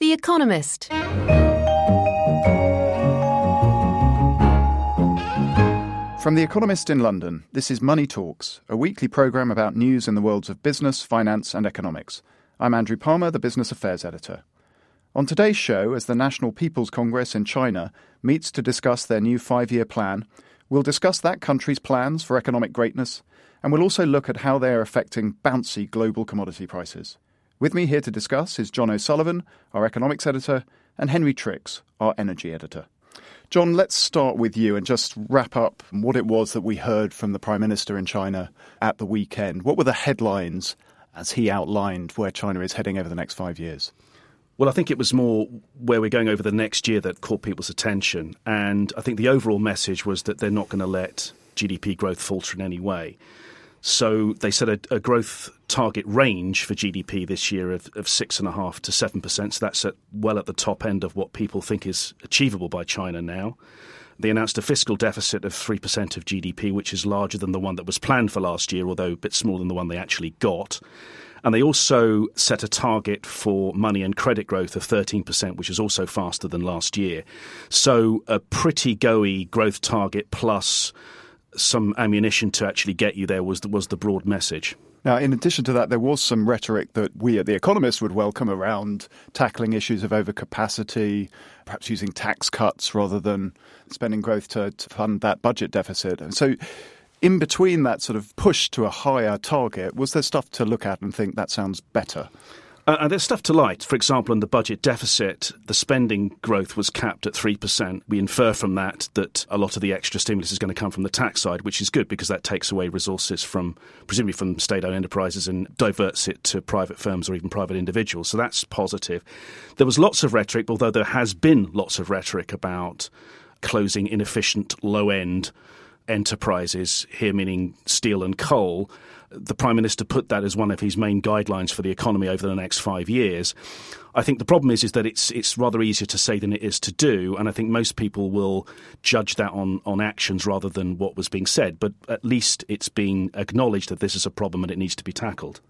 The Economist. From The Economist in London, this is Money Talks, a weekly programme about news in the worlds of business, finance, and economics. I'm Andrew Palmer, the Business Affairs Editor. On today's show, as the National People's Congress in China meets to discuss their new five year plan, we'll discuss that country's plans for economic greatness, and we'll also look at how they are affecting bouncy global commodity prices. With me here to discuss is John O'Sullivan, our economics editor, and Henry Tricks, our energy editor. John, let's start with you and just wrap up what it was that we heard from the Prime Minister in China at the weekend. What were the headlines as he outlined where China is heading over the next five years? Well, I think it was more where we're going over the next year that caught people's attention. And I think the overall message was that they're not going to let GDP growth falter in any way. So they set a, a, growth target range for GDP this year of, of six and a half to seven percent. So that's at, well at the top end of what people think is achievable by China now. They announced a fiscal deficit of 3% of GDP, which is larger than the one that was planned for last year, although a bit smaller than the one they actually got. And they also set a target for money and credit growth of 13%, which is also faster than last year. So a pretty goey growth target plus some ammunition to actually get you there was the, was the broad message. Now, in addition to that, there was some rhetoric that we at The Economist would welcome around tackling issues of overcapacity, perhaps using tax cuts rather than spending growth to, to fund that budget deficit. And so, in between that sort of push to a higher target, was there stuff to look at and think that sounds better? Uh, and there's stuff to light. For example, in the budget deficit, the spending growth was capped at 3%. We infer from that that a lot of the extra stimulus is going to come from the tax side, which is good because that takes away resources from, presumably from state owned enterprises and diverts it to private firms or even private individuals. So that's positive. There was lots of rhetoric, although there has been lots of rhetoric about closing inefficient low end enterprises, here meaning steel and coal the Prime Minister put that as one of his main guidelines for the economy over the next five years. I think the problem is is that it's it's rather easier to say than it is to do, and I think most people will judge that on on actions rather than what was being said. But at least it's being acknowledged that this is a problem and it needs to be tackled.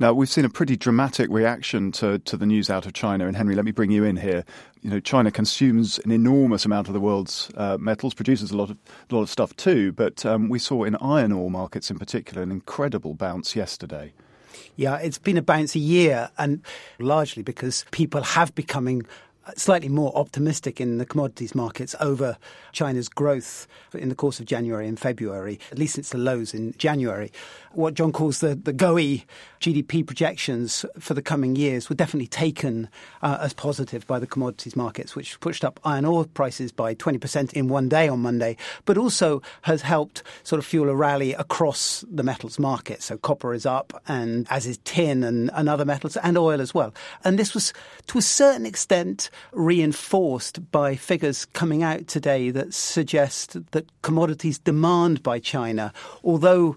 Now, we've seen a pretty dramatic reaction to, to the news out of China. And Henry, let me bring you in here. You know, China consumes an enormous amount of the world's uh, metals, produces a lot of a lot of stuff too. But um, we saw in iron ore markets in particular an incredible bounce yesterday. Yeah, it's been a bouncy year, and largely because people have becoming slightly more optimistic in the commodities markets over China's growth in the course of January and February, at least since the lows in January. What John calls the, the GOE GDP projections for the coming years were definitely taken uh, as positive by the commodities markets, which pushed up iron ore prices by 20% in one day on Monday, but also has helped sort of fuel a rally across the metals market. So copper is up, and as is tin and, and other metals, and oil as well. And this was, to a certain extent, reinforced by figures coming out today that suggest that commodities demand by China, although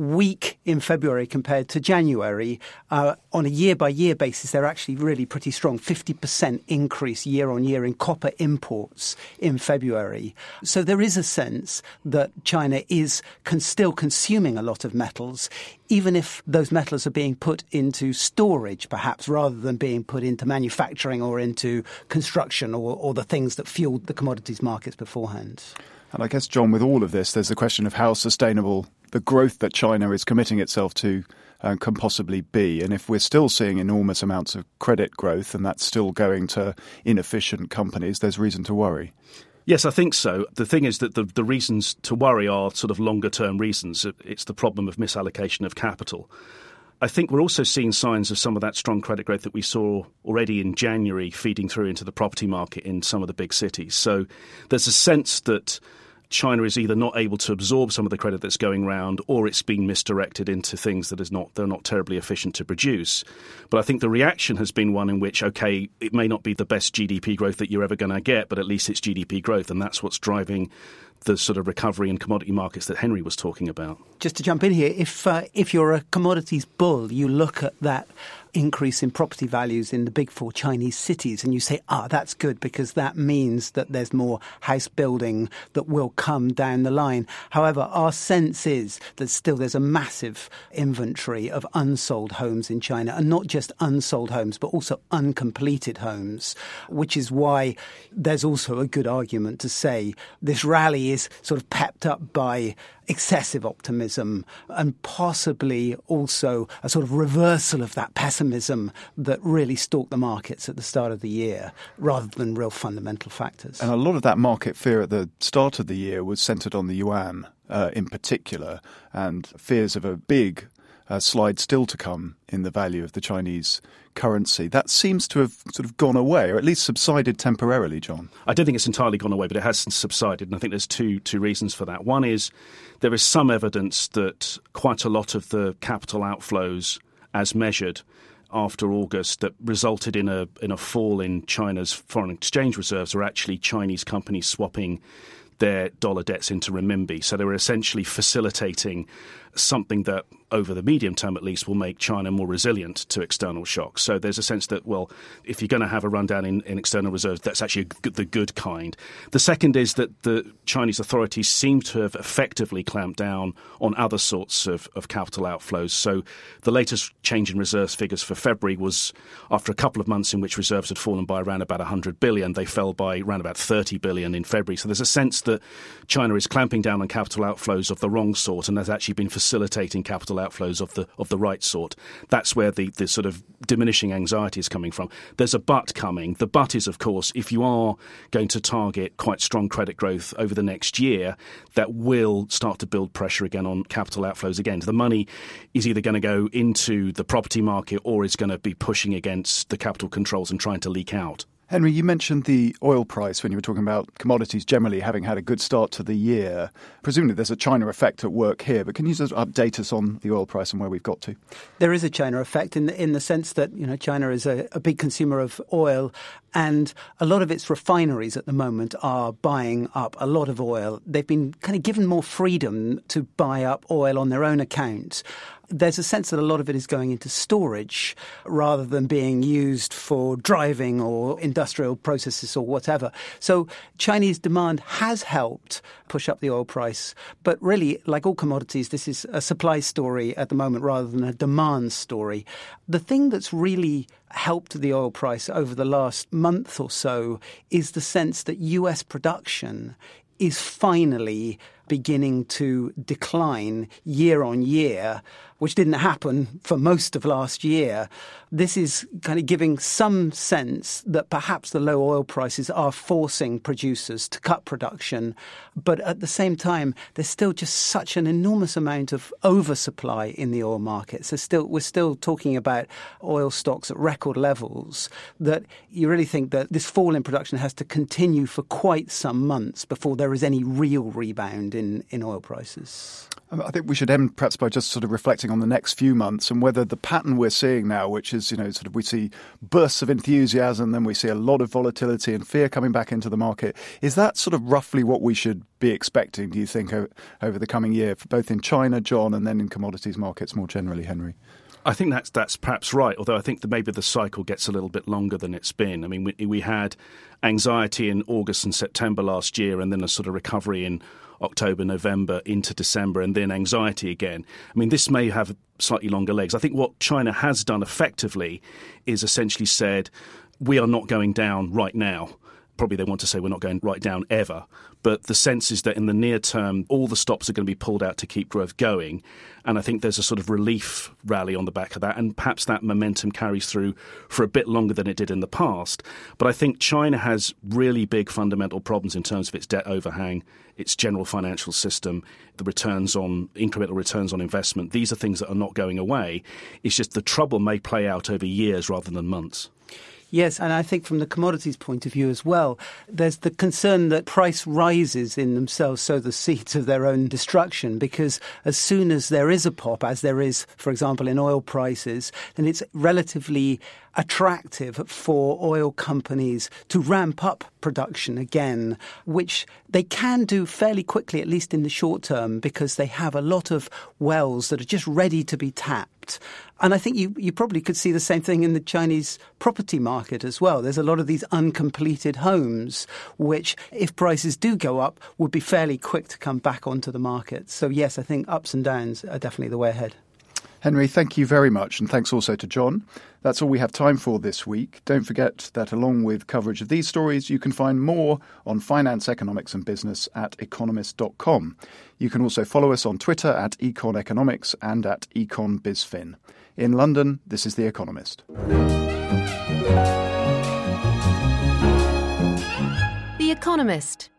weak in February compared to January. Uh, on a year by year basis, they're actually really pretty strong 50% increase year on year in copper imports in February. So there is a sense that China is con- still consuming a lot of metals, even if those metals are being put into storage, perhaps, rather than being put into manufacturing or into construction or, or the things that fueled the commodities markets beforehand. And I guess, John, with all of this, there's the question of how sustainable the growth that China is committing itself to uh, can possibly be. And if we're still seeing enormous amounts of credit growth and that's still going to inefficient companies, there's reason to worry. Yes, I think so. The thing is that the, the reasons to worry are sort of longer term reasons. It's the problem of misallocation of capital. I think we're also seeing signs of some of that strong credit growth that we saw already in January feeding through into the property market in some of the big cities. So there's a sense that China is either not able to absorb some of the credit that's going around, or it's been misdirected into things that is not they're not terribly efficient to produce. But I think the reaction has been one in which, okay, it may not be the best GDP growth that you're ever going to get, but at least it's GDP growth, and that's what's driving the sort of recovery in commodity markets that Henry was talking about. Just to jump in here, if uh, if you're a commodities bull, you look at that increase in property values in the big four Chinese cities, and you say, ah, that's good because that means that there's more house building that will come down the line. However, our sense is that still there's a massive inventory of unsold homes in China, and not just unsold homes, but also uncompleted homes, which is why there's also a good argument to say this rally is sort of pepped up by excessive optimism and possibly also a sort of reversal of that pessimism that really stalked the markets at the start of the year rather than real fundamental factors. And a lot of that market fear at the start of the year was centered on the yuan uh, in particular and fears of a big uh, slide still to come in the value of the Chinese currency. That seems to have sort of gone away, or at least subsided temporarily, John. I don't think it's entirely gone away, but it has subsided, and I think there's two two reasons for that. One is there is some evidence that quite a lot of the capital outflows, as measured, after August that resulted in a in a fall in China's foreign exchange reserves are actually Chinese companies swapping their dollar debts into renminbi. So they were essentially facilitating something that over the medium term at least, will make China more resilient to external shocks. So there's a sense that, well, if you're going to have a rundown in, in external reserves, that's actually the good kind. The second is that the Chinese authorities seem to have effectively clamped down on other sorts of, of capital outflows. So the latest change in reserves figures for February was after a couple of months in which reserves had fallen by around about 100 billion, they fell by around about 30 billion in February. So there's a sense that China is clamping down on capital outflows of the wrong sort and has actually been facilitating capital outflows of the of the right sort. That's where the, the sort of diminishing anxiety is coming from. There's a but coming. The but is, of course, if you are going to target quite strong credit growth over the next year, that will start to build pressure again on capital outflows again. The money is either going to go into the property market or is going to be pushing against the capital controls and trying to leak out. Henry, you mentioned the oil price when you were talking about commodities generally having had a good start to the year. Presumably there's a China effect at work here, but can you just update us on the oil price and where we've got to? There is a China effect in the, in the sense that, you know, China is a, a big consumer of oil and a lot of its refineries at the moment are buying up a lot of oil. They've been kind of given more freedom to buy up oil on their own account there's a sense that a lot of it is going into storage rather than being used for driving or industrial processes or whatever. So Chinese demand has helped push up the oil price. But really, like all commodities, this is a supply story at the moment rather than a demand story. The thing that's really helped the oil price over the last month or so is the sense that US production is finally beginning to decline year on year, which didn't happen for most of last year. This is kind of giving some sense that perhaps the low oil prices are forcing producers to cut production. But at the same time, there's still just such an enormous amount of oversupply in the oil markets. There's still, we're still talking about oil stocks at record levels that you really think that this fall in production has to continue for quite some months before there is any real rebound in, in oil prices? Um, I think we should end perhaps by just sort of reflecting on the next few months and whether the pattern we're seeing now, which is, you know, sort of we see bursts of enthusiasm, then we see a lot of volatility and fear coming back into the market. Is that sort of roughly what we should be expecting, do you think, over the coming year, both in China, John, and then in commodities markets more generally, Henry? I think that's that's perhaps right. Although I think that maybe the cycle gets a little bit longer than it's been. I mean, we, we had anxiety in August and September last year, and then a sort of recovery in October, November into December, and then anxiety again. I mean, this may have slightly longer legs. I think what China has done effectively is essentially said, we are not going down right now probably they want to say we're not going right down ever. But the sense is that in the near term, all the stops are going to be pulled out to keep growth going. And I think there's a sort of relief rally on the back of that. And perhaps that momentum carries through for a bit longer than it did in the past. But I think China has really big fundamental problems in terms of its debt overhang, its general financial system, the returns on incremental returns on investment. These are things that are not going away. It's just the trouble may play out over years rather than months. Yes, and I think from the commodities point of view as well, there's the concern that price rises in themselves sow the seeds of their own destruction because as soon as there is a pop, as there is, for example, in oil prices, then it's relatively attractive for oil companies to ramp up production again, which they can do fairly quickly, at least in the short term, because they have a lot of wells that are just ready to be tapped. And I think you, you probably could see the same thing in the Chinese property market as well. There's a lot of these uncompleted homes, which, if prices do go up, would be fairly quick to come back onto the market. So, yes, I think ups and downs are definitely the way ahead. Henry, thank you very much, and thanks also to John. That's all we have time for this week. Don't forget that along with coverage of these stories, you can find more on finance, economics, and business at economist.com. You can also follow us on Twitter at econeconomics and at econbizfin. In London, this is The Economist. The Economist.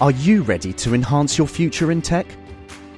Are you ready to enhance your future in tech?